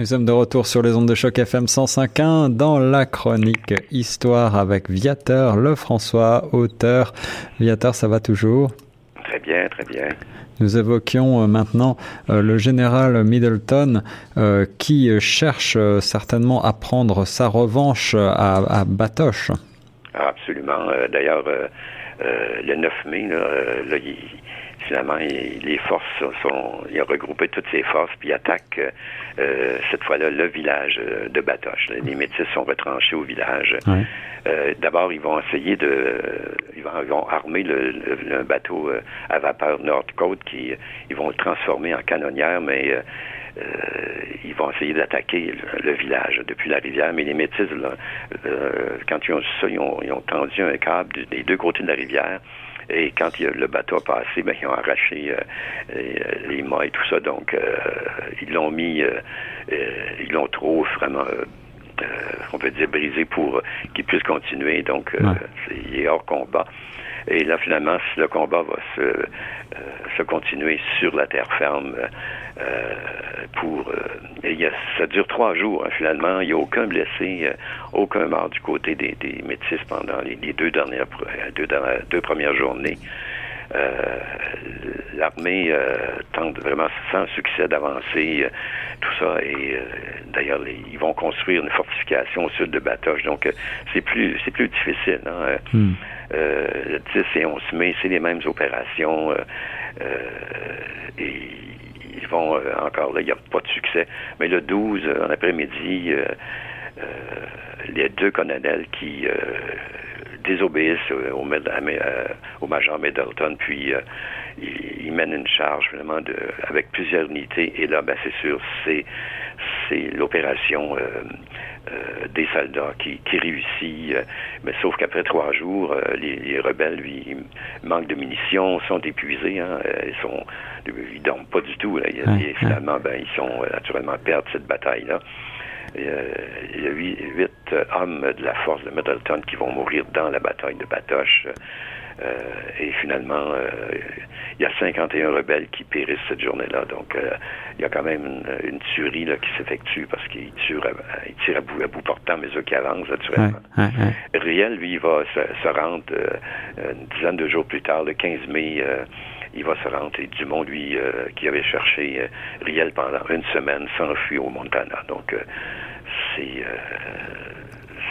Nous sommes de retour sur les ondes de choc FM 105.1 dans la chronique Histoire avec Viateur Lefrançois, auteur. Viateur, ça va toujours? Très bien, très bien. Nous évoquions euh, maintenant euh, le général Middleton euh, qui cherche certainement à prendre sa revanche à, à Batoche. Absolument. D'ailleurs, le 9 mai, là, il, finalement, les forces sont, il a regroupé toutes ses forces puis attaque euh, cette fois-là le village euh, de Batoche. Les métis sont retranchés au village. Euh, d'abord, ils vont essayer de, ils vont, armer le, bateau à vapeur Nord-Côte qui, ils vont le transformer en canonnière, mais ils vont essayer d'attaquer le, village depuis la rivière, mais les métis, quand ils ont ça, ils ont, ils ont tendu un câble des deux côtés de la rivière et quand le bateau a passé, ben, ils ont arraché euh, euh, les mâts et tout ça. Donc, euh, ils l'ont mis, ils l'ont trop vraiment on peut dire brisé pour qu'il puisse continuer. Donc, il est hors combat. Et là, finalement, si le combat va se, euh, se continuer sur la terre ferme, euh, pour euh, y a, ça dure trois jours hein, finalement. Il n'y a aucun blessé, euh, aucun mort du côté des, des métis pendant les, deux dernières deux, deux premières journées. Euh, l'armée euh, tente vraiment sans succès d'avancer, euh, tout ça. Et d'ailleurs, ils vont construire une fortification au sud de Batoche. Donc, c'est plus c'est plus difficile. Hein? Hmm. le 10 et 11 mai, c'est les mêmes opérations. et ils vont encore là, il n'y a pas de succès. Mais le 12, en après-midi, les deux colonels qui désobéissent au, au major Middleton, puis euh, il, mène une charge vraiment de, avec plusieurs unités. Et là, ben, c'est sûr, c'est l'opération euh, euh, des soldats qui, qui réussit. mais sauf qu'après trois jours, les, rebelles, lui, manquent de munitions, sont épuisés. Hein, ils sont, ils dorment pas du tout. Là. Et, finalement, ben, ils sont naturellement perdent cette bataille-là. Euh, il y a huit, euh, hommes de la force de Middleton qui vont mourir dans la bataille de Batoche. Euh, et finalement, il y a 51 rebelles qui périssent cette journée-là. Donc, il y a quand même une, tuerie là, qui s'effectue parce qu'ils tirent, à, à, bout, à bout portant, mais eux qui avancent naturellement. Riel, lui, va se, rendre une dizaine de jours plus tard, le 15 mai il va se rendre. Et Dumont, lui, qui avait cherché Riel pendant une semaine, s'enfuit au Montana. Donc, c'est euh,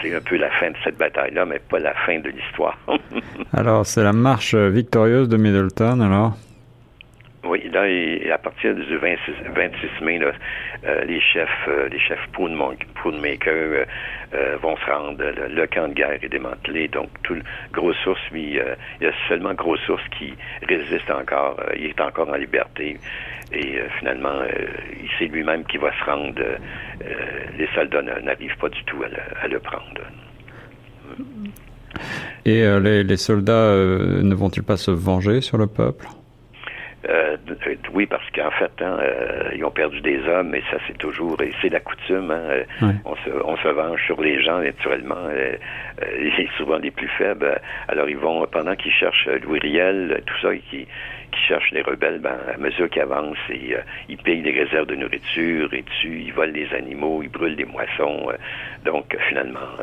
c'est un peu la fin de cette bataille-là, mais pas la fin de l'histoire. alors, c'est la marche victorieuse de Middleton, alors? Oui, là, à partir du 26, 26 mai, euh, les chefs, euh, les chefs Poonmaker euh, vont se rendre. Le, camp de guerre est démantelé, donc tout Gros Source, lui, il y a seulement Gros Source qui résiste encore. il est encore en liberté. Et finalement, c'est lui-même qui va se rendre. les soldats n'arrivent pas du tout à le, prendre. Et les, soldats ne vont-ils pas se venger sur le peuple? Euh, oui, parce qu'en fait, hein, euh, ils ont perdu des hommes, et ça, c'est toujours, et c'est la coutume. Hein, euh, on, se, on se venge sur les gens, naturellement, et souvent les plus faibles. Alors, ils vont, pendant qu'ils cherchent Louis Riel, tout ça, qui qui cherchent les rebelles, ben, à mesure qu'ils avancent, et, ils payent des réserves de nourriture, et tuent, ils volent des animaux, ils brûlent des moissons. donc, finalement,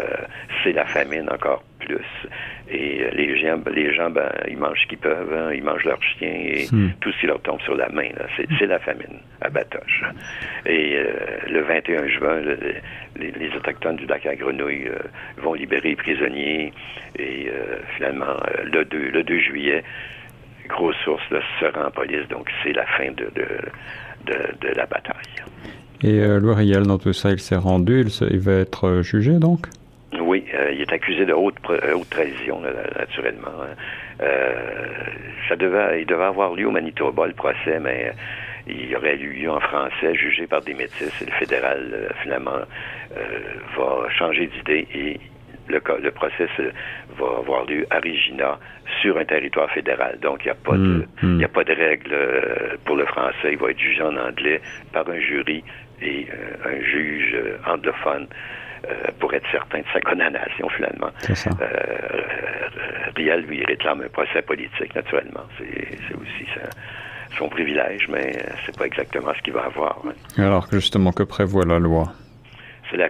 c'est la famine encore plus. Et euh, les gens, les gens ben, ils mangent ce qu'ils peuvent, hein. ils mangent leurs chiens et hmm. tout ce qui leur tombe sur la main. C'est la famine à Batoche. Et euh, le 21 juin, les, les, autochtones du lac à Grenouille euh, vont libérer les prisonniers. Et finalement, le 2, le 2 juillet, grosse source se rend en police. Donc, c'est la fin de, de, de, la bataille. Et Louis Riel, dans tout ça, il s'est rendu, il, il va être jugé donc? Oui, euh, il est accusé de haute, euh, haute trahison, naturellement. Hein. Euh, ça devait, il devait avoir lieu au Manitoba le procès, mais il aurait eu lieu en français, jugé par des métis, et le fédéral finalement va changer d'idée et le, le procès va avoir lieu à Regina sur un territoire fédéral. Donc, il n'y a pas de, hmm, hmm. il a pas de règle pour le français. Il va être jugé en anglais par un jury et un juge anglophone. Euh, pour être certain de sa condamnation, finalement. Ça. Euh, Riel, lui, réclame un procès politique, naturellement. C'est aussi ça. son privilège, mais c'est pas exactement ce qu'il va avoir. Hein. Alors que justement, que prévoit la loi? C'est la,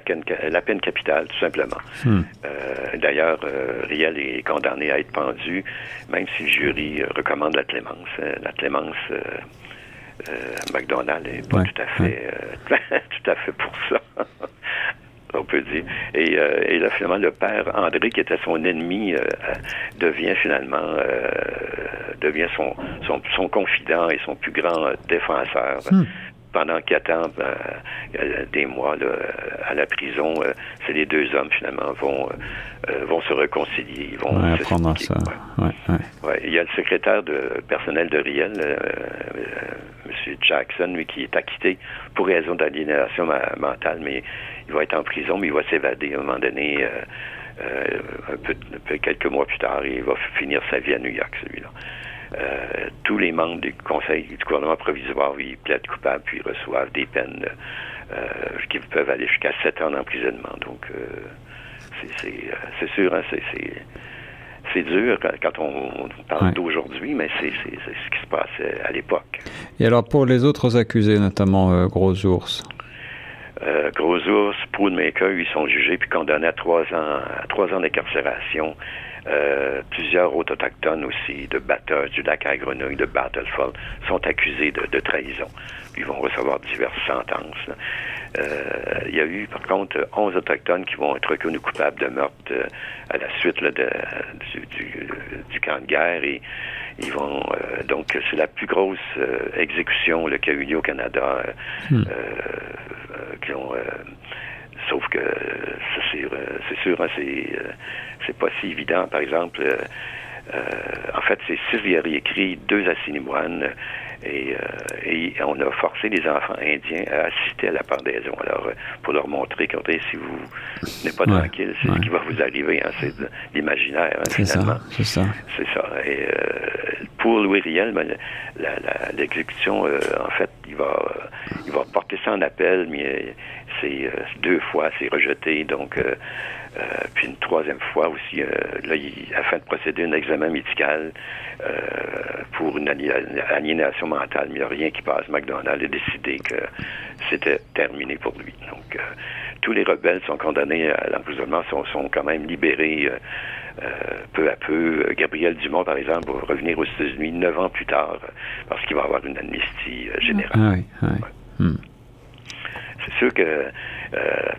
la, peine capitale, tout simplement. Hmm. Euh, D'ailleurs, euh, Riel est condamné à être pendu, même si le jury recommande la clémence. La clémence, McDonald n'est pas tout à fait, tout à fait pour ça. On peut dire. Et, euh, et, là, finalement, le père André, qui était son ennemi, euh, devient finalement euh, devient son, son, son, confident et son plus grand défenseur. Hmm. Pendant qu'il attend des mois là, à la prison, c'est les deux hommes finalement vont vont se réconcilier, ils vont ouais, apprendre ça. Ouais. Ouais, il y a le secrétaire de personnel de Riel, M. Jackson, lui, qui est acquitté pour raison d'aliénation mentale, mais il va être en prison, mais il va s'évader à un moment donné, euh, euh, un, peu, quelques mois plus tard, et il va finir sa vie à New York, celui-là. Euh, tous les membres du Conseil du gouvernement provisoire, ils plaident coupables, puis ils reçoivent des peines qui peuvent aller jusqu'à sept ans d'emprisonnement. Donc, c'est sûr, hein, c'est dur quand, on parle d'aujourd'hui, mais c'est ce qui se passait à l'époque. Et alors pour les autres accusés, notamment Gros Ours? Euh, Gros Ours, ils sont jugés puis condamnés à trois ans, à trois ans d'incarcération. Euh, plusieurs autres autochtones aussi, de batteurs du lac à Grenouille, de Battlefall, sont accusés de, trahison. Ils vont recevoir diverses sentences. Euh, il y a eu, par contre, 11 autochtones qui vont être reconnus coupables de meurtre euh, à la suite là, de, du, du, du, camp de guerre et ils vont euh, donc c'est la plus grosse exécution qu'il y a eu lieu au Canada. Hmm. qui ont sauf que c'est sûr, c'est sûr, hein, c'est c'est pas si évident. Par exemple, en fait, c'est six écrit deux Assiniboines et, euh, et, on a forcé les enfants indiens à assister à la pendaison. Alors, euh, pour leur montrer que si vous n'êtes pas tranquille, c'est ce qui va vous arriver. Hein, c'est l'imaginaire, hein, finalement. C'est ça. C'est ça. Et euh, pour Louis Riel, ben, l'exécution, en fait, il va, il va porter ça en appel, mais c'est deux fois, c'est rejeté. Donc, euh, puis une troisième fois aussi, euh, là, il, afin de procéder à un examen médical euh, pour une aliénation mentale, mais il n'y a rien qui passe. McDonald a décidé que c'était terminé pour lui. Donc, tous les rebelles sont condamnés à l'emprisonnement, sont, sont quand même libérés peu à peu. Gabriel Dumont, par exemple, va revenir aux États-Unis neuf ans plus tard parce qu'il va avoir une amnistie générale. Ah oui, oui. Hmm. C'est sûr que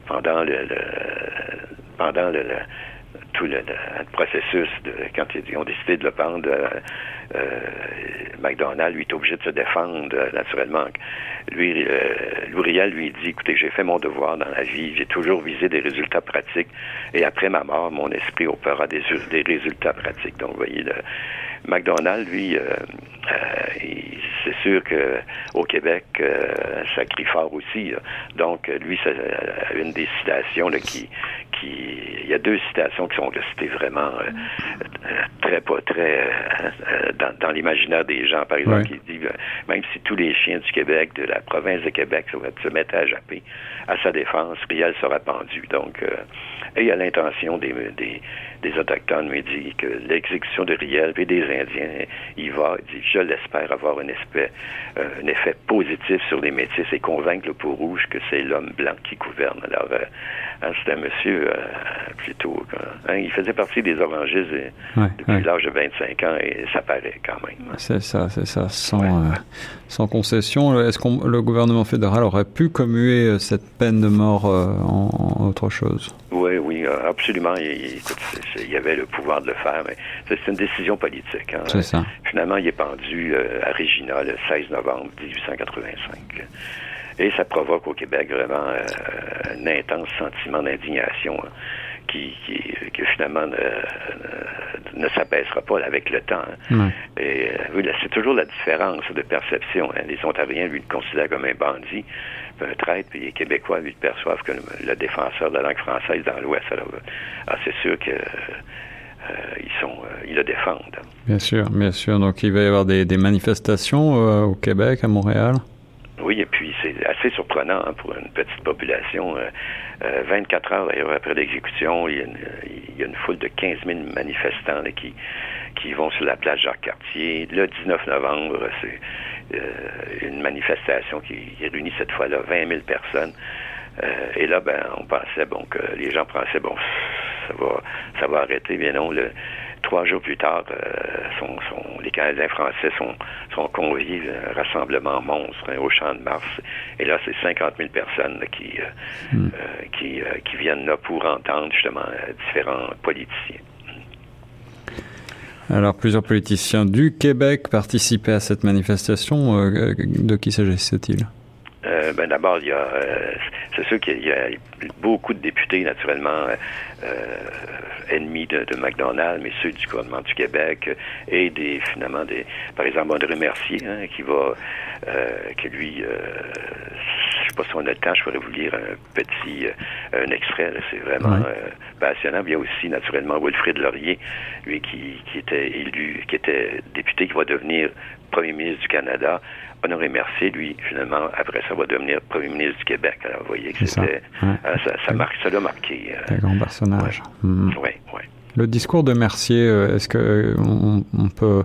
pendant le, pendant le, tout le, processus, de, quand ils ont décidé de le prendre, euh, euh, McDonald, lui, est obligé de se défendre, euh, naturellement. Lui, euh, lui dit, écoutez, j'ai fait mon devoir dans la vie, j'ai toujours visé des résultats pratiques, et après ma mort, mon esprit opérera des, des résultats pratiques. Donc, vous voyez, le, McDonald, lui, c'est sûr que au Québec, ça crie fort aussi. Donc, lui, c'est une des citations là, qui, qui, il y a deux citations qui sont restées vraiment très pas très dans, dans l'imaginaire des gens, par exemple, qui dit même si tous les chiens du Québec, de la province de Québec, se mettaient à japper à sa défense, Riel sera pendu. Donc, euh, et il a l'intention des, des, des, Autochtones, mais dit que l'exécution de Riel et des Indiens, il va, dit, je l'espère, avoir un, effet, euh, un effet positif sur les métis et convaincre le peau rouge que c'est l'homme blanc qui gouverne. Alors, euh, hein, c'est un monsieur plutôt, hein, il faisait partie des orangistes depuis l'âge de 25 ans et ça paraît quand même. C'est ça, c'est ça, sans, sans concession. Est-ce que le gouvernement fédéral aurait pu commuer cette peine de mort en autre chose? Oui, oui, euh, absolument. Il, écoute, il y avait le pouvoir de le faire, mais c'est une décision politique. Hein. C'est ça. Finalement, il est pendu euh, à Regina le 16 novembre 1885. Et ça provoque au Québec vraiment euh, un intense sentiment d'indignation hein, qui, qui, finalement ne, ne, s'abaissera pas avec le temps. Hein. Et c'est toujours la différence de perception. Hein. Les Ontariens, lui, le considèrent comme un bandit un traître, puis les Québécois, lui, perçoivent que le, défenseur de la langue française dans l'Ouest. Alors, ah, c'est sûr que euh, ils sont, euh, ils le défendent. Bien sûr, bien sûr. Donc, il va y avoir des, manifestations euh, au Québec, à Montréal? Oui, et puis c'est assez surprenant hein, pour une petite population. 24 heures d'ailleurs après l'exécution, il, y a une foule de 15 000 manifestants qui, qui vont sur la place Jacques-Cartier. Le 19 novembre, c'est une manifestation qui réunit cette fois-là 20 000 personnes. Et là, ben, on pensait bon que les gens pensaient bon, ça va, ça va arrêter. Bien non, le, trois jours plus tard, euh, les Canadiens français sont, sont conviés à un rassemblement monstre hein, au Champ de Mars. Et là, c'est 50 000 personnes qui, euh, hmm. euh, qui, qui, viennent là pour entendre justement différents politiciens. Alors, plusieurs politiciens du Québec participaient à cette manifestation. de qui s'agissait-il? Ben d'abord, il y a, c'est sûr qu'il y a beaucoup de députés, naturellement, ennemis de, de, McDonald's, mais ceux du gouvernement du Québec et des finalement des par exemple André Mercier hein, qui va euh, que lui euh, je sais pas si on a le temps, je pourrais vous lire un petit euh, un extrait, c'est vraiment euh, passionnant. Il y a aussi naturellement Wilfrid Laurier, lui qui, qui était élu, qui était député, qui va devenir premier ministre du Canada. Honoré Mercier, lui, finalement, après ça, va devenir premier ministre du Québec. Alors, vous voyez que c'était. Ça, ça, ça, marque, ça l'a marqué. Un grand personnage. Oui, mm. oui. Le discours de Mercier, est-ce qu'on on peut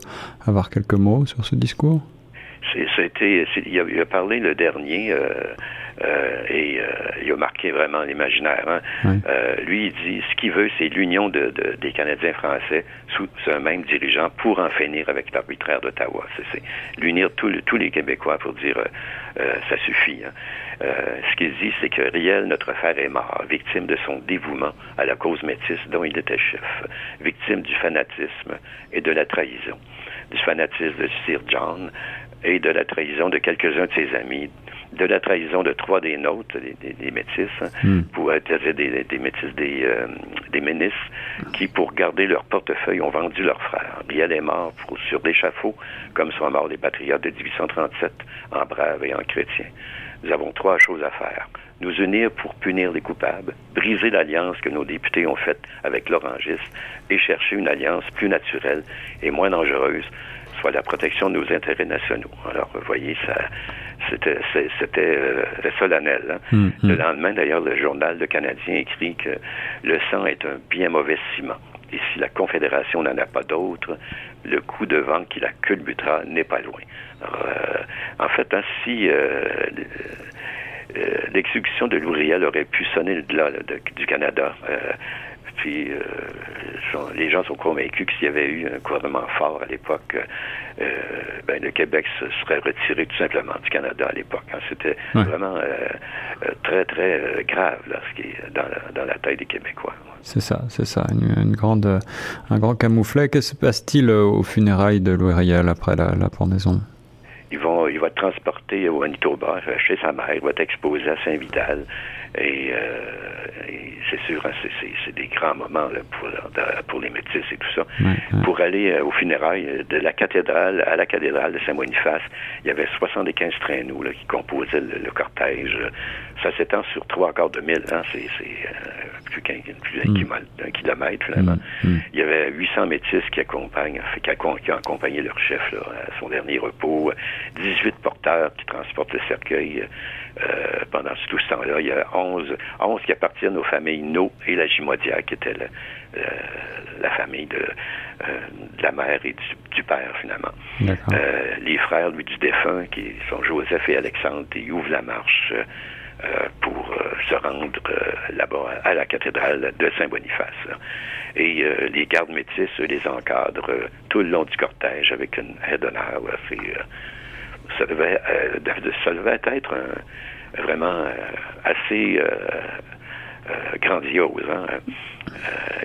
avoir quelques mots sur ce discours? C'était, il, a, il a parlé le dernier. Euh, euh, et euh, il a marqué vraiment l'imaginaire. Hein. Euh, lui, il dit ce qu'il veut, c'est l'union de, de, des Canadiens français sous un même dirigeant pour en finir avec l'arbitraire d'Ottawa. C'est l'unir tous les Québécois pour dire ça suffit. Hein. ce qu'il dit, c'est que Riel, notre frère, est mort, victime de son dévouement à la cause métisse dont il était chef, victime du fanatisme et de la trahison, du fanatisme de Sir John et de la trahison de quelques-uns de ses amis, de la trahison de trois des nôtres, des, des, métis, hein, hmm. pour être des, des métis, des, euh, des ministres, qui, pour garder leur portefeuille, ont vendu leurs frères. Biel est mort pour, sur l'échafaud, comme sont morts les patriotes de 1837, en brave et en chrétien. Nous avons trois choses à faire. Nous unir pour punir les coupables, briser l'alliance que nos députés ont faite avec l'orangiste et chercher une alliance plus naturelle et moins dangereuse, soit la protection de nos intérêts nationaux. Alors, vous voyez, ça, c'était c'était euh, solennel. Hein. Hum, hum. Le lendemain, d'ailleurs, le journal Le Canadien écrit que le sang est un bien mauvais ciment. Et si la Confédération n'en a pas d'autre, le coup de vent qui la culbutera n'est pas loin. Euh, en fait, hein, si euh, l'exécution de Louriel aurait pu sonner de là, du Canada, puis les gens sont convaincus que s'il y avait eu un gouvernement fort à l'époque, euh, ben, le Québec se serait retiré tout simplement du Canada à l'époque. Hein. C'était vraiment euh, euh, très, très grave là, ce qui est dans la, dans la tête des Québécois. C'est ça, c'est ça, une, grande, un grand camouflet. Que se passe-t-il aux funérailles de Louis Riel après la, la pendaison? Ils vont, il va être transporté au Manitoba chez sa mère, il va être exposé à Saint-Vital. Et, euh, c'est sûr, hein, c'est des grands moments là, pour, pour les métis et tout ça. Pour aller euh, aux funérailles de la cathédrale à la cathédrale de Saint-Boniface, il y avait 75 traîneaux là, qui composaient le, cortège. Ça s'étend sur trois quarts de mille. Hein, c'est euh, plus qu'un mm. kilomètre, finalement. Mm, mm. Il y avait 800 métis qui accompagnent, qui, ont accompagné leur chef là, à son dernier repos. 18 porteurs qui transportent le cercueil euh, pendant tout ce temps-là. Il y a 11, 11 qui appartiennent aux familles No et la Gimaudière, qui était la famille de, euh, de, la mère et du, père, finalement. Euh, les frères, lui, du défunt, qui sont Joseph et Alexandre, ils ouvrent la marche pour se rendre là-bas à la cathédrale de Saint-Boniface. Et les gardes métis les encadrent tout le long du cortège avec une aide d'honneur ça devait, euh, ça devait être un, vraiment euh, assez euh, grandiose. Hein?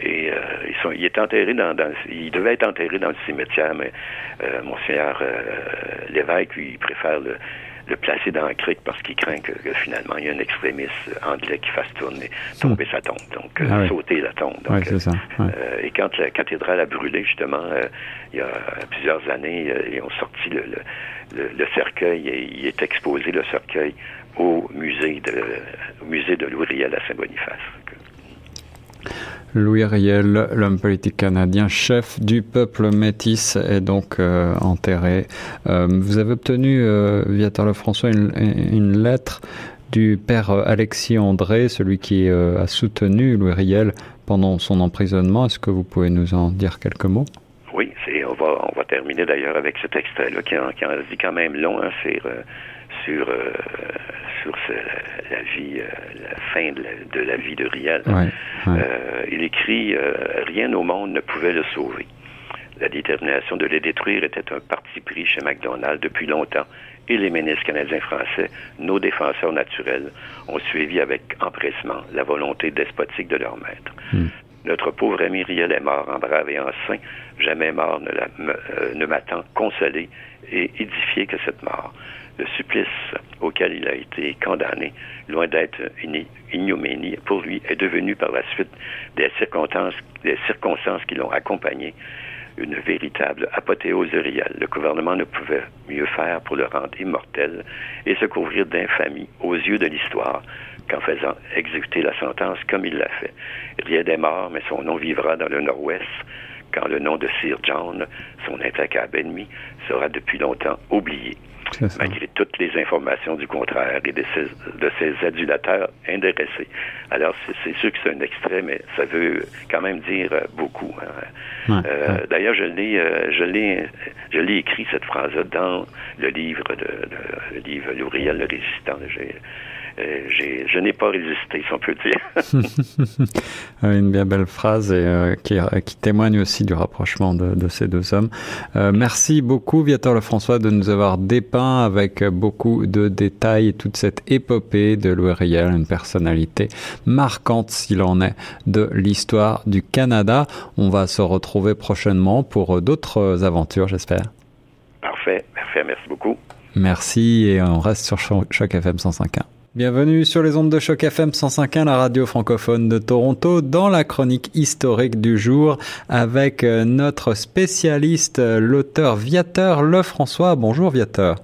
et ils sont, il est enterré dans, dans, il devait être enterré dans le cimetière, mais monseigneur l'évêque lui préfère le, le placer dans la crique parce qu'il craint que, finalement il y a un extrémiste anglais qui fasse tourner, tomber sa tombe, donc ah sauter la tombe. Donc, ça. et quand la cathédrale a brûlé, justement, il y a plusieurs années, ils ont sorti le, le, cercueil, il est exposé, le cercueil, au musée de, au musée de Louis Riel à Saint-Boniface. Louis Riel, l'homme politique canadien, chef du peuple métis, est donc euh, enterré. Euh, vous avez obtenu, euh, Viateur Lefrançois, une, une lettre du père Alexis André, celui qui a soutenu Louis Riel pendant son emprisonnement. Est-ce que vous pouvez nous en dire quelques mots? On va, on va terminer d'ailleurs avec cet extrait-là qui, en, qui en dit quand même long hein, sur, sur, sur la vie, la fin de la, vie de Riel. il écrit Rien au monde ne pouvait le sauver. La détermination de les détruire était un parti pris chez McDonald's depuis longtemps et les ministres canadiens français, nos défenseurs naturels, ont suivi avec empressement la volonté despotique de leur maître. Hmm. Notre pauvre ami Riel est mort en brave et en saint, jamais mort ne, euh, ne m'attend. Consolé et édifié que cette mort. Le supplice auquel il a été condamné, loin d'être une ignominie pour lui, est devenu par la suite des circonstances qui l'ont accompagné une véritable apothéose réelle. Le gouvernement ne pouvait mieux faire pour le rendre immortel et se couvrir d'infamie aux yeux de l'histoire qu'en faisant exécuter la sentence comme il l'a fait. Rien est mort, mais son nom vivra dans le Nord-Ouest quand le nom de Sir John, son implacable ennemi, sera depuis longtemps oublié malgré toutes les informations du contraire et de ses, de ses adulateurs intéressés. Alors, c'est sûr que c'est un extrait, mais ça veut quand même dire euh, beaucoup. Hein. Euh, d'ailleurs, je l'ai, euh, je l'ai, je l'ai écrit cette phrase-là dans le livre de, le livre L'Ouriel le résistant. J'ai, je n'ai pas résisté, si on peut dire. Une bien belle phrase et euh, qui, qui, témoigne aussi du rapprochement de, de ces deux hommes. Euh, merci beaucoup, Viator Lefrançois, de nous avoir dépeint avec beaucoup de détails toute cette épopée de Louis Riel, une personnalité marquante, s'il en est, de l'histoire du Canada. On va se retrouver prochainement pour d'autres aventures, j'espère. Parfait, parfait, merci beaucoup. Merci et on reste sur Choc FM 105.1. Bienvenue sur les ondes de choc FM 105.1, la radio francophone de Toronto, dans la chronique historique du jour avec euh, notre spécialiste, euh, l'auteur Viateur Lefrançois. Bonjour Viateur.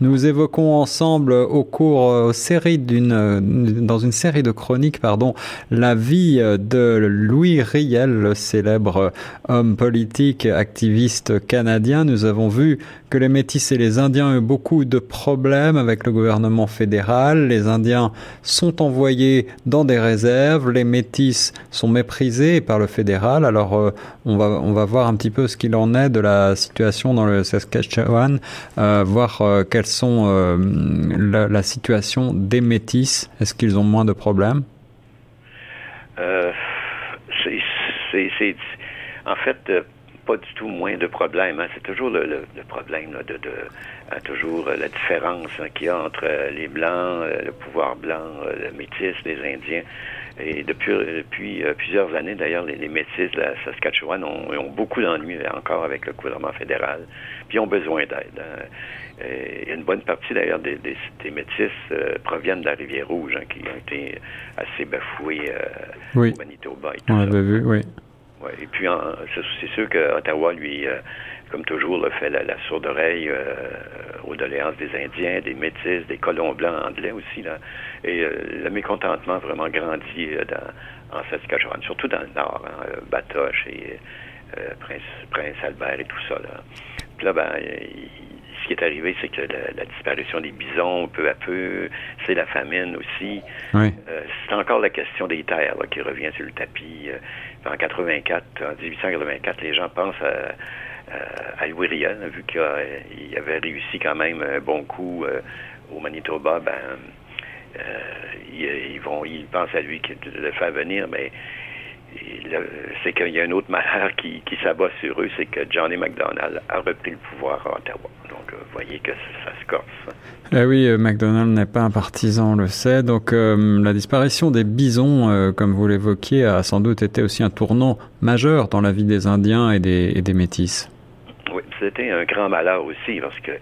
Nous évoquons ensemble au cours euh, euh, dans une série de chroniques pardon la vie de Louis Riel, le célèbre homme politique activiste canadien. Nous avons vu que les métis et les Indiens ont beaucoup de problèmes avec le gouvernement fédéral. Les Indiens sont envoyés dans des réserves, les métis sont méprisés par le fédéral. Alors euh, on va on va voir un petit peu ce qu'il en est de la situation dans le Saskatchewan, voir quelles sont euh, la, situation des métis? Est-ce qu'ils ont moins de problèmes? Euh, en fait euh, pas du tout moins de problèmes. Hein. C'est toujours le, problème de, toujours la différence hein, qu'il y a entre les blancs, le pouvoir blanc, le métis, les Indiens. Et depuis, plusieurs années, d'ailleurs, les, métis de la Saskatchewan ont, ont beaucoup d'ennuis encore avec le gouvernement fédéral, puis ont besoin d'aide. Hein. Et une bonne partie d'ailleurs des, des, métis euh, proviennent de la rivière Rouge, hein, qui ont été assez bafoués euh, au Manitoba. Et On l'avait vu, oui. Ouais, et puis c'est sûr que Ottawa, lui, euh, comme toujours, a fait la, sourde oreille aux doléances des Indiens, des métis, des colons blancs anglais aussi. Là. Et le mécontentement a vraiment grandi dans, en Saskatchewan, surtout dans le nord, hein, Batoche et Prince, Prince Albert et tout ça. Là. Puis là, ben, ce qui est arrivé, c'est que la, disparition des bisons, peu à peu, c'est la famine aussi. Euh, c'est encore la question des terres qui revient sur le tapis. Euh, en 84, en 1884, les gens pensent à, à Louis Riel, vu qu'il avait réussi quand même un bon coup euh, au Manitoba, ben, ils, vont, ils pensent à lui de le faire venir, mais c'est qu'il y a un autre malheur qui, qui s'abat sur eux, c'est que Johnny McDonald a repris le pouvoir à Ottawa. Donc, vous voyez que ça, se corse. Eh oui, euh, McDonald n'est pas un partisan, on le sait. Donc, euh, la disparition des bisons, euh, comme vous l'évoquiez, a sans doute été aussi un tournant majeur dans la vie des Indiens et des, et des Métis. Oui, c'était un grand malheur aussi, parce que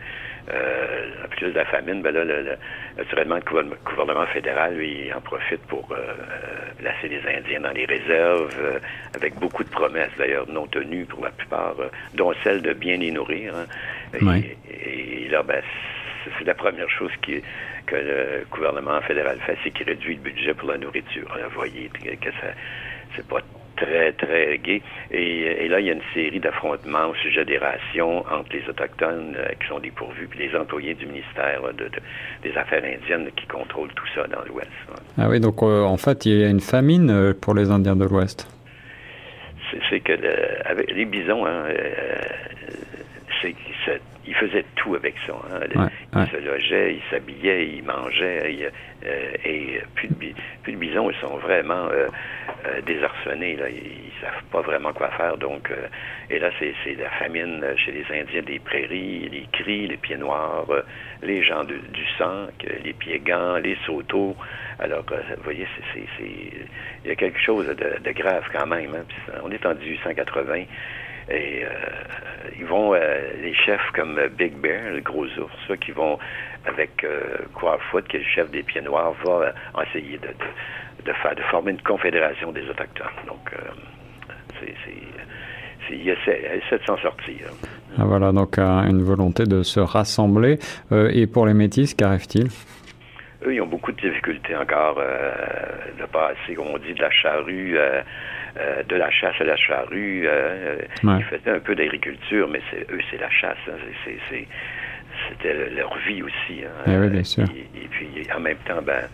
euh, en plus de la famine, ben là, le, naturellement, le gouvernement fédéral, lui, en profite pour euh, euh, placer les Indiens dans les réserves, euh, avec beaucoup de promesses, d'ailleurs, non tenues pour la plupart, dont celle de bien les nourrir. Hein. Et, là, ben, c'est la première chose qui, que le gouvernement fédéral fait, c'est qu'il réduit le budget pour la nourriture. vous voyez que ça, c'est pas très, très gai. Et, là, il y a une série d'affrontements au sujet des rations entre les Autochtones euh, qui sont dépourvus et les employés du ministère de, des Affaires indiennes qui contrôlent tout ça dans l'Ouest. Ah oui, donc euh, en fait, il y a une famine euh, pour les Indiens de l'Ouest. c'est que avec les bisons, hein, c'est il faisait tout avec ça. Hein. il se logeait, il s'habillait, il mangeait. Euh, et plus de, plus de bisons, ils sont vraiment euh, euh, désarçonnés. Là. Ils, savent pas vraiment quoi faire. Donc, et là, c'est la famine chez les Indiens des prairies, les cris, les pieds noirs, les gens du sang, les pieds gants, les sauteaux. Alors, vous voyez, c'est il y a quelque chose de, grave quand même. Hein. on est en 1880. Et euh, ils vont, euh, les chefs comme Big Bear, le gros ours, qui vont avec euh, Quafoot, qui est le chef des Pieds Noirs, va essayer de, de, faire, de former une confédération des Autochtones. Donc, c'est, il essaie de s'en sortir. Ah, voilà, donc une volonté de se rassembler. et pour les métis, qu'arrive-t-il? Eux, ils ont beaucoup de difficultés encore de passer, comme on dit, de la charrue euh, de la chasse à la charrue. Euh, Ils faisaient un peu d'agriculture, mais eux, c'est la chasse. Hein. c'était leur vie aussi. Hein. Eh bien sûr. Et, puis, en même temps, ben,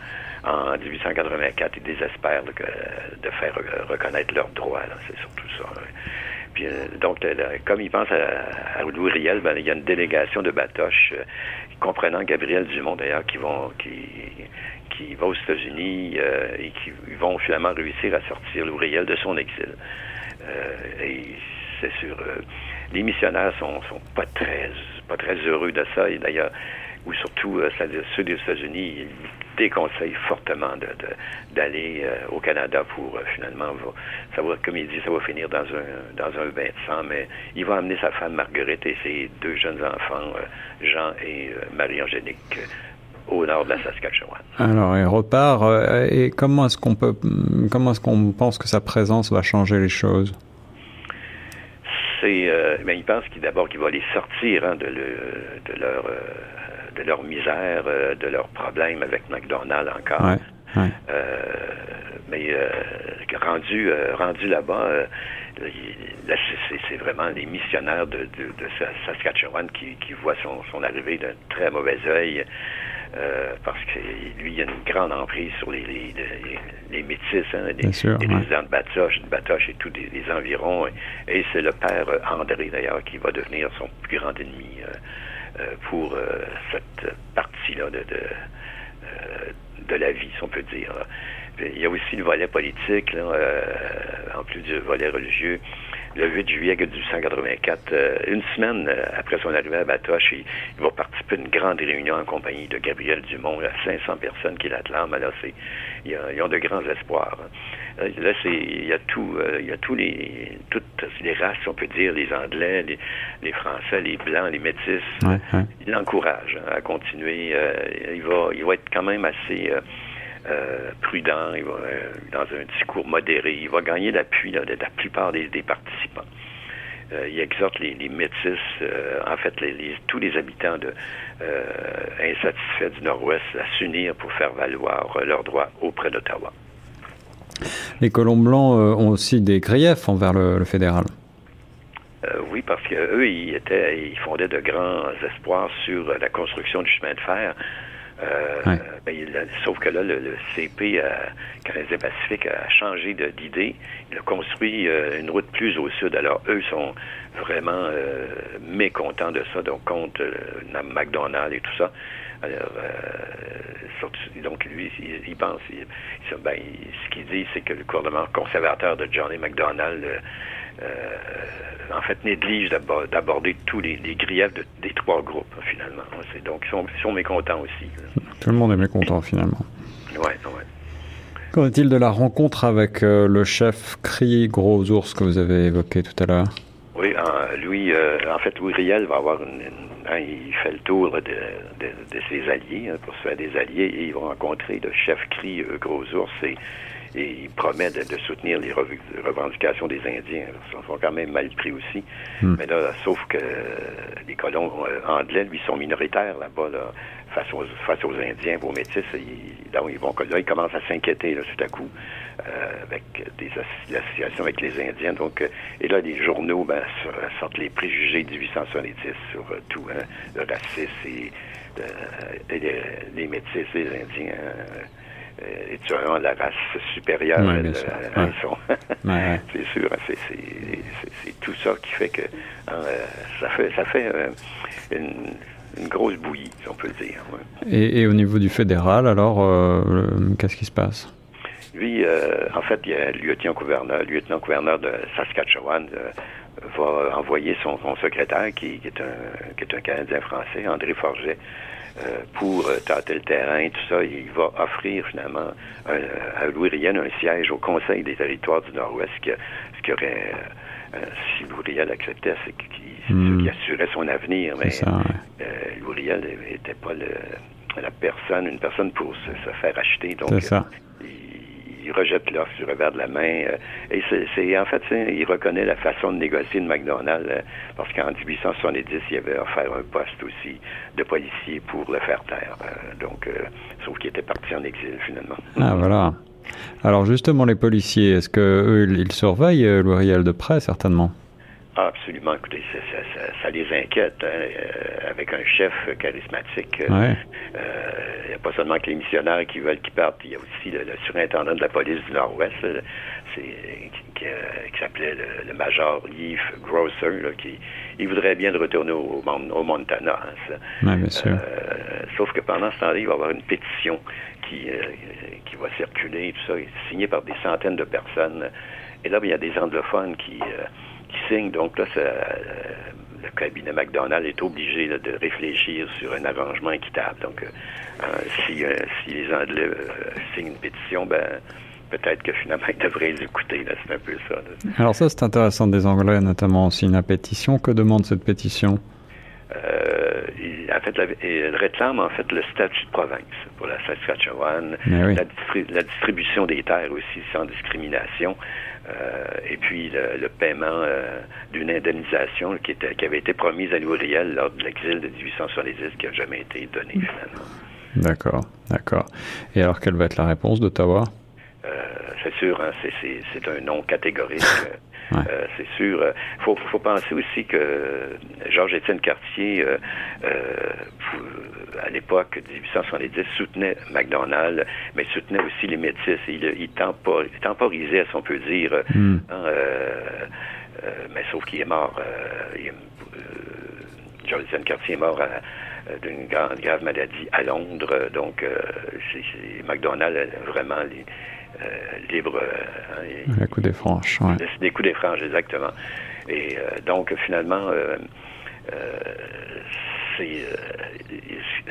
en 1884, ils désespèrent de faire reconnaître leurs droits. C'est surtout ça. Puis, euh, donc, comme ils pensent à, Louis Riel, ben, il y a une délégation de Batoche, comprenant Gabriel Dumont d'ailleurs, qui vont qui qui va aux États-Unis euh, et qui vont finalement réussir à sortir l'ouvriel de son exil. Euh, et c'est sûr, euh, les missionnaires sont, sont pas très pas très heureux de ça. Et d'ailleurs, ou surtout ceux des États-Unis, ils déconseillent fortement d'aller au Canada pour finalement, ça va, comme il dit, ça va finir dans un dans un bain de sang, mais il va amener sa femme Marguerite et ses deux jeunes enfants, Jean et Marie-Angélique, au nord de la Saskatchewan. Alors, il repart. Euh, et comment est-ce qu'on peut, comment est-ce qu'on pense que sa présence va changer les choses? C'est, euh, ben, il pense qu'il d'abord qu'il va les sortir hein, de, le, de, leur euh, de leur misère, de leurs problèmes avec McDonald's encore. Ouais, mais rendu rendu là-bas, là, c'est vraiment les missionnaires de, de, Saskatchewan qui, qui voient son, son arrivée d'un très mauvais œil. Euh, parce que lui, il a une grande emprise sur les, les, les, métis, hein, les, résidents de Batoche, de Batoche et tous les, environs. Et, c'est le père André, d'ailleurs, qui va devenir son plus grand ennemi euh, euh, pour cette partie-là de, de, de, la vie, si on peut dire. Il y a aussi le volet politique, là, en plus du volet religieux le 8 juillet 1884, euh, une semaine euh, après son arrivée à Batoche, il, va participer à une grande réunion en compagnie de Gabriel Dumont, à 500 personnes qui l'acclament. Là, c'est, ils, ont de grands espoirs. Euh, là, c'est, il y a tout, il y a tous les, toutes les races, on peut dire, les Anglais, les, Français, les Blancs, les Métis. Il l'encourage hein, à continuer. il va, il va être quand même assez euh, prudent, il va, euh, dans un discours modéré. Il va gagner l'appui de la plupart des, participants. Euh, il exhorte les, métis, en fait, tous les habitants de, insatisfaits du Nord-Ouest à s'unir pour faire valoir leurs droits auprès d'Ottawa. Les colons blancs ont aussi des griefs envers le, fédéral. oui, parce qu'eux, ils, étaient, ils fondaient de grands espoirs sur la construction du chemin de fer euh, ben, sauf que là, le, CP euh, Canadien-Pacifique a changé d'idée. Il a construit euh, une route plus au sud. Alors, eux sont vraiment mécontents de ça, donc contre McDonald's et tout ça. Alors, donc lui, il, pense, ben, ce qu'il dit, c'est que le gouvernement conservateur de Johnny McDonald euh, en fait, néglige d'aborder tous les, griefs des trois groupes, finalement. Donc, ils sont, mécontents aussi. Tout le monde est mécontent, finalement. Oui, oui. Qu'en est-il de la rencontre avec euh, le chef Cri Gros Ours que vous avez évoqué tout à l'heure? Oui, lui, euh, en fait, Louis Riel va avoir une, hein, il fait le tour de, ses alliés, hein, pour se faire des alliés, et il va rencontrer le chef Cri Gros Ours et et il promet de, soutenir les revendications des Indiens. Ils sont quand même mal pris aussi. Hmm. Mais là, sauf que les colons euh, anglais, lui, sont minoritaires là-bas, face, aux, face aux Indiens, aux Métis. Ils, là, ils vont, là, ils commencent à s'inquiéter tout à coup euh, avec des associations avec les Indiens. Donc, euh, et là, les journaux ben, sortent les préjugés de 1870 sur tout, hein, le racisme et, les, les, Métis, les Indiens est vraiment la race supérieure Ouais, bien sûr. à- à Ouais. son- Ouais, ouais. c'est sûr, hein, c'est, tout ça qui fait que hein, euh, ça fait ça fait euh, une, une grosse bouillie, si on peut le dire. Et, et au niveau du fédéral, alors, euh, qu'est-ce qui se passe? Lui, euh, en fait, il y a le lieutenant-gouverneur, lieutenant-gouverneur de Saskatchewan euh, va envoyer son, son secrétaire, qui, qui est un, qui est un Canadien français, André Forget, euh, pour euh, tâter le terrain, tout ça. Il va offrir finalement un- à Louis Riel un siège au Conseil des territoires du Nord-Ouest, ce qui, ce qui aurait, euh, si Louis Riel acceptait, c'est qui, Hmm. qui assurait son avenir. Mais ça, ouais. euh, Louis Riel n'était pas le, la personne, une personne pour se, se faire acheter. Donc, ça. il, il rejette l'offre du revers de la main. euh, et c'est, en fait, il reconnaît la façon de négocier de McDonald's euh, parce qu'en 1870, il avait offert un poste aussi de policier pour le faire taire. Euh, donc, sauf qu'il était parti en exil finalement. Ah, voilà. Alors, justement, les policiers, est-ce que eux, ils surveillent Riel de près, certainement? Ah, absolument. Écoutez, ça, ça- ça- ça les inquiète. hein, euh, avec un chef charismatique, euh, Ouais. euh, il n'y a pas seulement que les missionnaires qui veulent qu'il parte, il y a aussi le, le surintendant de la police du Nord-Ouest, qui, qui, qui s'appelait le, le major Yves Grosser, là, qui il voudrait bien le retourner au, au Montana. hein, ça. Ouais, bien sûr. Euh, sauf que pendant ce temps-là, il va y avoir une pétition qui, euh, qui va circuler, tout ça, signée par des centaines de personnes. Et là, ben, il y a des anglophones qui, qui signent. Donc là, ça, euh, le cabinet McDonald est obligé là, de réfléchir sur un arrangement équitable. Donc, euh, euh, si, euh, si les Anglais euh, signent une pétition, ben peut-être que finalement, ils devraient les écouter. C'est un peu ça. là. Alors ça, c'est intéressant des Anglais, notamment signent la pétition. Que demande cette pétition? Il, en fait, la- il réclame en fait le statut de province pour la Saskatchewan, oui. la distribution des terres aussi sans discrimination, euh, et puis le, le paiement euh, d'une indemnisation qui, était, qui avait été promise à Louis Riel lors de l'exil de 1870 qui n'a jamais été donnée finalement. D'accord, d'accord. Et alors, quelle va être la réponse d'Ottawa? Euh, c'est sûr, hein, c'est un non catégorique. Euh, Ouais. euh, c'est sûr. Il faut, faut penser aussi que Georges-Étienne Cartier, euh, euh, pou- à l'époque de 1870, soutenait McDonald, mais soutenait aussi les métis. Il, il, tempor- il temporisait, si on peut dire, euh, Hmm. hein, euh, euh, mais sauf qu'il est mort. euh, euh, Georges-Étienne Cartier est mort à- euh, d'une grave maladie à Londres. Donc, euh, c'est, c'est- McDonald est vraiment euh, libre. euh, hein, il- La coup des franches, des, coups des franges, exactement. Et euh, donc, finalement, euh, euh, c'est euh,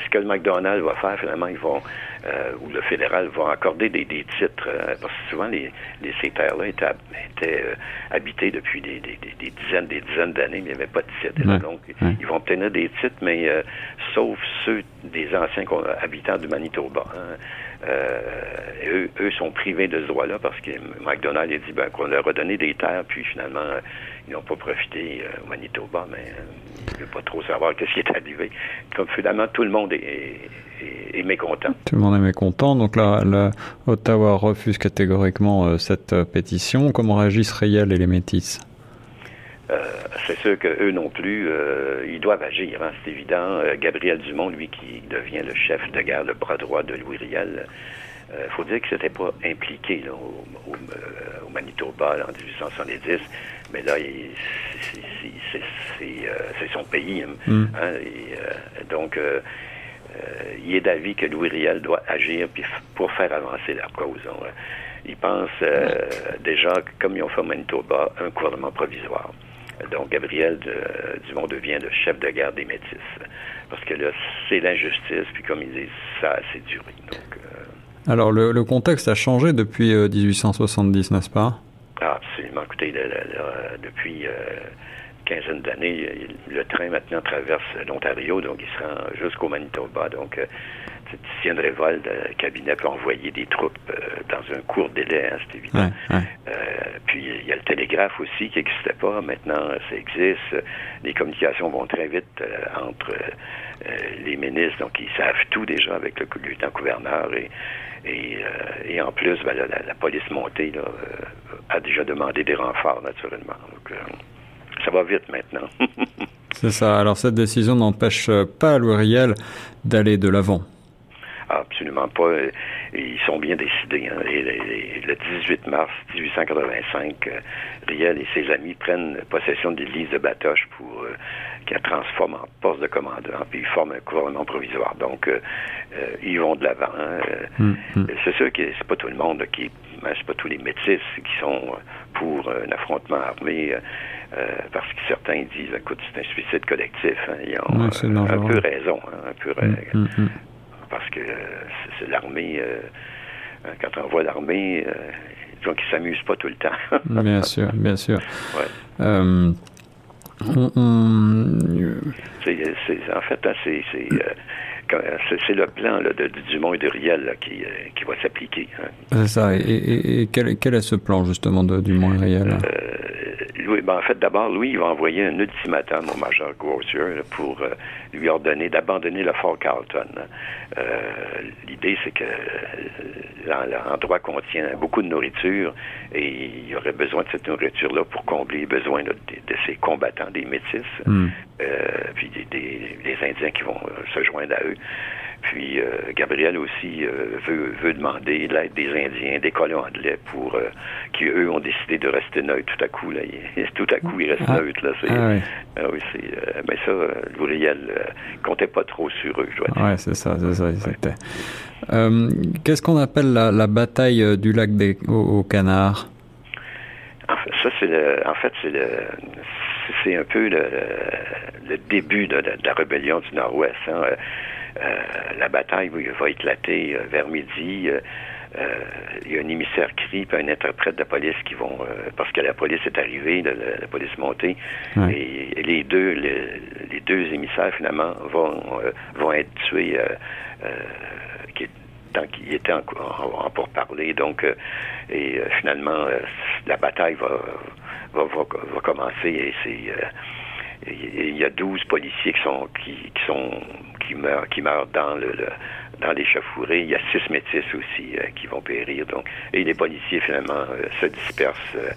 ce que le McDonald's va faire, finalement, ils vont, euh, ou le fédéral va accorder des, des titres, euh, parce que souvent, les, les ces terres-là étaient, hab- étaient euh, habitées depuis des, des- des- des dizaines, des dizaines d'années, mais il n'y avait pas de titres. Ouais, Donc, ouais. ils vont obtenir des titres, mais euh, sauf ceux des anciens habitants du Manitoba. hein. Euh, eux, eux sont privés de ce droit-là parce que McDonald a dit ben, qu'on leur a donné des terres, puis finalement, euh, ils n'ont pas profité euh, au Manitoba, mais euh, je ne veux pas trop savoir qu'est-ce qui est arrivé. Comme finalement, tout le monde est, mécontent. Tout le monde est mécontent. Donc là, là, Ottawa refuse catégoriquement euh, cette euh, pétition. Comment réagissent Riel et les Métis? Euh, c'est sûr qu'eux non plus, euh, ils doivent agir, hein, c'est évident. Euh, Gabriel Dumont, lui, qui devient le chef de guerre, le bras droit de Louis Riel, il faut dire qu'il s'était pas impliqué là, au, au, au Manitoba là, en 1870, mais là, c'est- son pays. hein, Mm. hein, et, donc, il est d'avis que Louis Riel doit agir pour faire avancer la cause. hein, ouais. Il pense euh, déjà, comme ils ont fait au Manitoba, un gouvernement provisoire. Donc, Gabriel de- Dumont devient le chef de guerre des Métis. Parce que là, c'est l'injustice, puis comme ils disent, ça a assez duré. Donc, euh, Alors, le, le contexte a changé depuis euh, 1870, n'est-ce pas? Ah, absolument. Écoutez, le- le- le- depuis euh, quinzaine d'années, il- le train maintenant traverse l'Ontario, donc il se rend jusqu'au Manitoba. Donc, euh, a une révolte, le cabinet peut envoyer des troupes euh, dans un court délai, hein, c'est évident. Ouais, ouais. Euh, puis il y a le télégraphe aussi qui n'existait pas. Maintenant, ça existe. Les communications vont très vite euh, entre euh, les ministres, donc ils savent tout déjà avec le lieutenant-gouverneur et, et, euh, et en plus, ben, la, la- police montée là, euh, a déjà demandé des renforts naturellement. Donc, euh, ça va vite maintenant. C'est ça. Alors, cette décision n'empêche euh, pas Riel d'aller de l'avant. Absolument pas. Ils sont bien décidés. Hein. le 18 mars 1885, Riel et ses amis prennent possession de l'église de Batoche pour qu'elle transforme en poste de commandant, puis ils forment un gouvernement provisoire. Donc, ils vont de l'avant. Hein. Hum, hum. C'est sûr que c'est pas tout le monde qui ben, c'est pas tous les métis qui sont pour un affrontement armé. Euh, parce que certains disent, écoute, c'est un suicide collectif. Hein. ils ont euh, un peu raison. Hein, un peu, mm, mm, mm. Parce que c'est l'armée, euh, quand on voit l'armée, donc ils s'amusent pas tout le temps. bien sûr, bien sûr. Ouais. en fait, hein, c'est c'est le plan de, Dumont et de Riel qui, qui, va s'appliquer. C'est ça. Et, quel, quel, est ce plan, justement, de Dumont et Riel? Ben, en fait, d'abord, Louis il va envoyer un ultimatum au major Grosier pour euh, lui ordonner d'abandonner le fort Carlton. Euh, l'idée, c'est que euh, l'endroit contient beaucoup de nourriture et il y aurait besoin de cette nourriture-là pour combler les besoins de, ces combattants, des métis, hmm. puis des, des, Indiens qui vont se joindre à eux. Puis euh, Gabriel aussi euh, veut, veut, demander l'aide des Indiens, des colons anglais pour euh, qui eux ont décidé de rester neutres tout à coup là. tout à coup ils restent ah. neutres là. Ah, oui. Ah oui c'est, mais ça, Gabriel comptait pas trop sur eux, je dois dire. Ouais, c'est ça, c'est ça. C'était. qu'est-ce qu'on appelle la, bataille du lac des au, Canard? Ça c'est le, en fait c'est le c'est un peu le, le début de, la rébellion du Nord-Ouest. Hein. Euh, la bataille va éclater euh, vers midi. Euh, il y a un émissaire CRI et un interprète de police qui vont parce que la police est arrivée, la, police montée, et, les deux les, deux émissaires finalement vont vont être tués qui tant qu'ils étaient en, en, pour parler. Donc et finalement la bataille va va, va, va commencer et c'est il y a 12 policiers qui sont qui, qui sont qui meurent qui meurent dans le, dans. Il y a six métis aussi euh, qui vont périr. Donc, et les policiers finalement euh, se dispersent. Euh,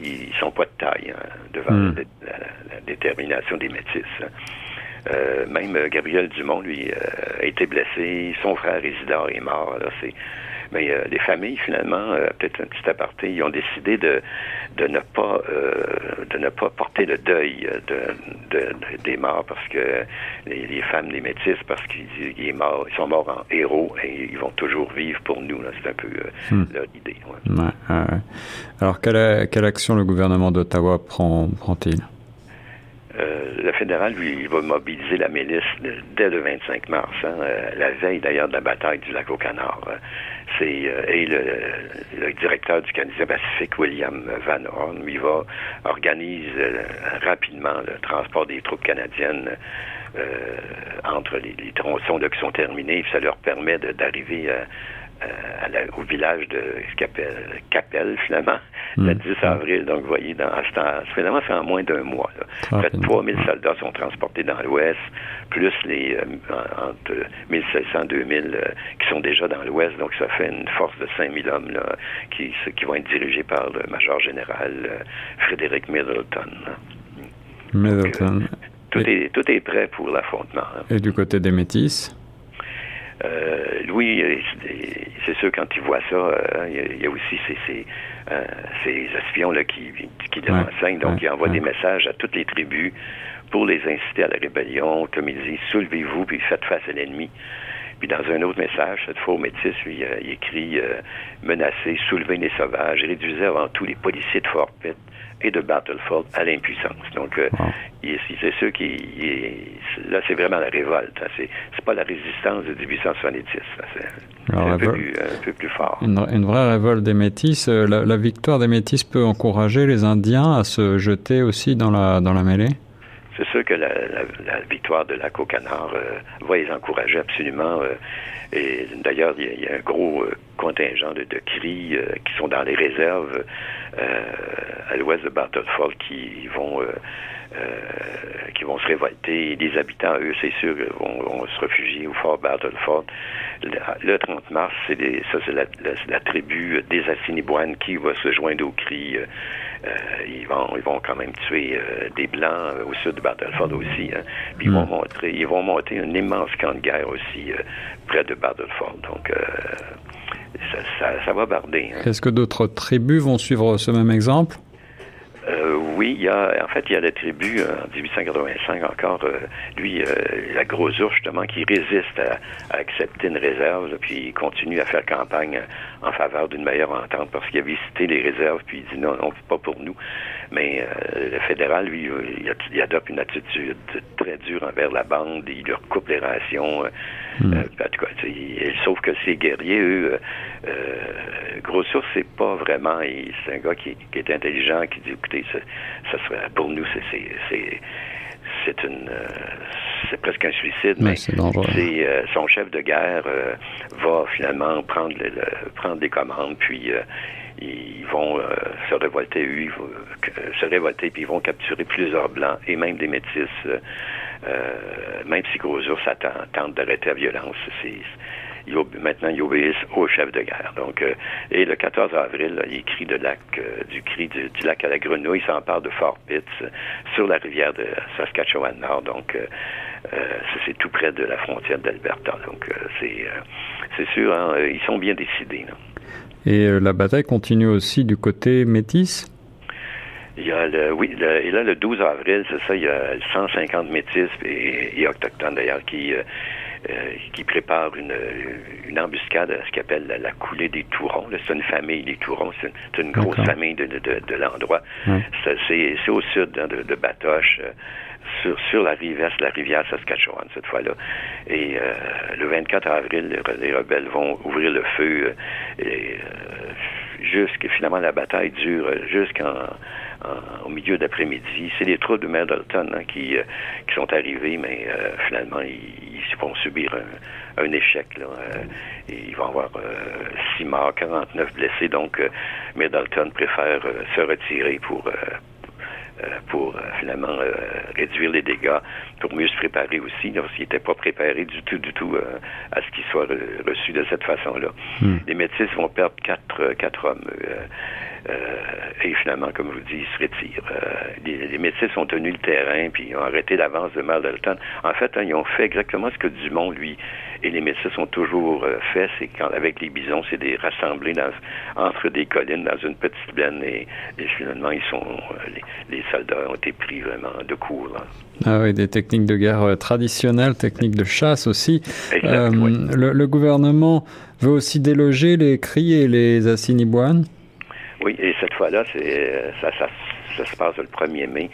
ils, sont pas de taille hein, devant hmm. la, détermination des métis. Hein. même Gabriel Dumont, lui, a été blessé. Son frère Isidore est mort. C'est mais euh, les familles, finalement, euh, peut-être un petit aparté, ils ont décidé de, de ne pas euh, de ne pas porter le deuil de, des morts parce que les, femmes, les métis, parce qu'ils ils sont morts en héros et ils vont toujours vivre pour nous. C'est un peu hmm. leur idée. Alors, quelle, quelle action le gouvernement d'Ottawa prend, prend-il? le fédéral, lui, il va mobiliser la milice dès le 25 mars, hein, la veille d'ailleurs de la bataille du lac au Canard c'est euh, et le, directeur du Canadien Pacifique, William Van Horn, il va organise euh, rapidement le transport des troupes canadiennes euh, entre les, tronçons qui sont terminés. Ça leur permet d'arriver à euh, au village de Capelle, finalement, le 10 hmm. avril. Donc, vous voyez, dans, finalement, c'est en moins d'un mois. Près de 3000 soldats sont transportés dans l'Ouest, plus les euh, entre 1600 et 2000 qui sont déjà dans l'Ouest. Donc, ça fait une force de 5000 hommes là, qui, qui vont être dirigés par le major général euh, Frédéric Middleton. Middleton. tout, est, tout est prêt pour l'affrontement. Et du côté des Métis? Euh, Louis, c'est sûr, quand il voit ça, euh, il y, a aussi ces, ces, euh, ces espions là, qui, qui le renseignent. Donc, il envoie des messages à toutes les tribus pour les inciter à la rébellion. Comme il dit, soulevez-vous puis faites face à l'ennemi. Puis dans un autre message, cette fois au métis, lui, il écrit Menacez, soulevez les sauvages, réduisez avant tout les policiers de Fort Pitt et de Battleford à l'impuissance. Donc, euh, c'est sûr qui là, c'est vraiment la révolte. Hein. C'est pas la résistance de 1870. C'est un, peu plus, fort. Une, vraie révolte des Métis. Euh, la, victoire des Métis peut encourager les Indiens à se jeter aussi dans la, dans la mêlée? C'est sûr que la, victoire de la Canard euh, va les encourager absolument. et d'ailleurs, il y, a un gros contingent de, de cris qui sont dans les réserves euh, à l'ouest de Battleford qui vont euh, euh, qui vont se révolter. Les habitants, eux, c'est sûr, vont, se réfugier au fort Battleford. Le, 30 mars, c'est ça, c'est la, tribu des Assiniboines qui va se joindre au cri. Ils vont, ils vont quand même tuer des blancs au sud de Battleford aussi. Hein. Puis ils vont hmm. montrer, ils vont monter un immense camp de guerre aussi près de Battleford. Donc, ça, va barder. Hein. Est-ce que d'autres tribus vont suivre ce même exemple? Oui, il y a, en fait, il y a la tribu en 1885 encore, lui, la grosse ours justement, qui résiste à, accepter une réserve, puis il continue à faire campagne en faveur d'une meilleure entente parce qu'il a visité les réserves, puis il dit non, non, pas pour nous. Mais euh, le fédéral, lui, il, adopte une attitude très dure envers la bande, il leur coupe les rations. Euh, hmm. euh, en tout cas, sauf que ces guerriers, eux, gros source, c'est pas vraiment. C'est un gars qui, est intelligent, qui dit écoutez, ça, ça serait pour nous, c'est c'est une c'est presque un suicide, mais c'est son chef de guerre va finalement prendre le, prendre des commandes, puis ils vont euh, se révolter, eux, ils vont, se révolter, puis ils vont capturer plusieurs blancs et même des métis. Euh, euh, même si Gros Ours tente d'arrêter la violence, c'est, maintenant ils obéissent au chef de guerre. Donc, et le 14 avril, il crie de lac, du cri du, lac à la Grenouille, il s'empare de Fort Pitts sur la rivière de Saskatchewan Nord. Donc, c'est tout près de la frontière d'Alberta. Donc, c'est, c'est sûr, hein, ils sont bien décidés. Là. Et euh, la bataille continue aussi du côté métis? Il y a le, oui, et là, le 12 avril, c'est ça, il y a 150 métis et, autochtones d'ailleurs qui, euh, euh, qui préparent une, une embuscade à ce qu'on appelle la, coulée des Tourons. C'est une famille, les Tourons, c'est une, grosse famille de, de, de, l'endroit. C'est au sud hein, de, Batoche sur, sur la rive est, la rivière Saskatchewan cette fois-là. Et euh, le 24 avril, les, rebelles vont ouvrir le feu euh, et euh, jusqu'à finalement la bataille dure jusqu'en au milieu d'après-midi. C'est les troupes de Mère Dalton hein, qui, qui sont arrivés, mais finalement, ils, vont subir un, échec. Là. ils vont avoir 6 morts, 49 blessés. Donc, Mère Dalton préfère se retirer pour euh, pour euh, finalement euh, réduire les dégâts, pour mieux se préparer aussi, parce qu'il n'était pas préparé du tout, du tout à ce qu'il soit reçu de cette façon-là. Hmm. Les métis vont perdre quatre, quatre hommes. Et finalement, comme je vous dis, ils se retirent. les, les, métis ont tenu le terrain, puis ils ont arrêté l'avance de Mardelton. En fait, hein, ils ont fait exactement ce que Dumont, lui, et les métis ont toujours fait, c'est quand avec les bisons, c'est des rassemblés dans, entre des collines dans une petite plaine, et, finalement, ils sont les soldats ont été pris vraiment de court. Ah oui, des techniques de guerre euh, traditionnelles, techniques de chasse aussi. Euh, le, gouvernement veut aussi déloger les cris et les Assiniboines. Oui, et cette fois-là, c'est ça, ça, ça, se passe le 1er mai.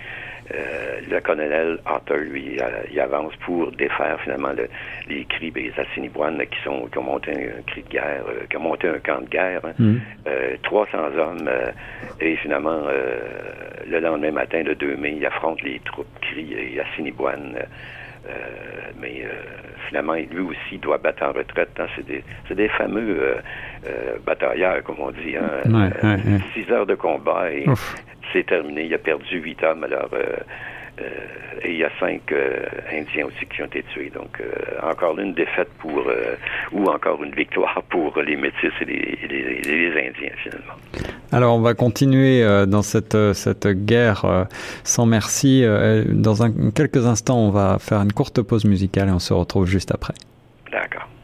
Euh, le colonel Arthur, lui, il avance pour défaire finalement les cris des Assiniboines qui, sont, qui ont monté un, cri de guerre, euh, qui ont monté un camp de guerre. 300 hein. mm. euh, hommes. et finalement, le lendemain matin, le 2 mai, il affronte les troupes cris et Assiniboines. Mais finalement, lui aussi doit battre en retraite. Hein. C'est des, des, fameux batailleurs, comme on dit. Hein. Six heures de combat et c'est terminé. Il a perdu huit hommes. Alors, euh, euh, et il y a cinq euh, Indiens aussi qui ont été tués. Donc, encore une défaite pour, ou encore une victoire pour les Métis et les, Indiens, finalement. Alors, on va continuer dans cette, cette guerre sans merci. Dans quelques instants, on va faire une courte pause musicale et on se retrouve juste après. D'accord.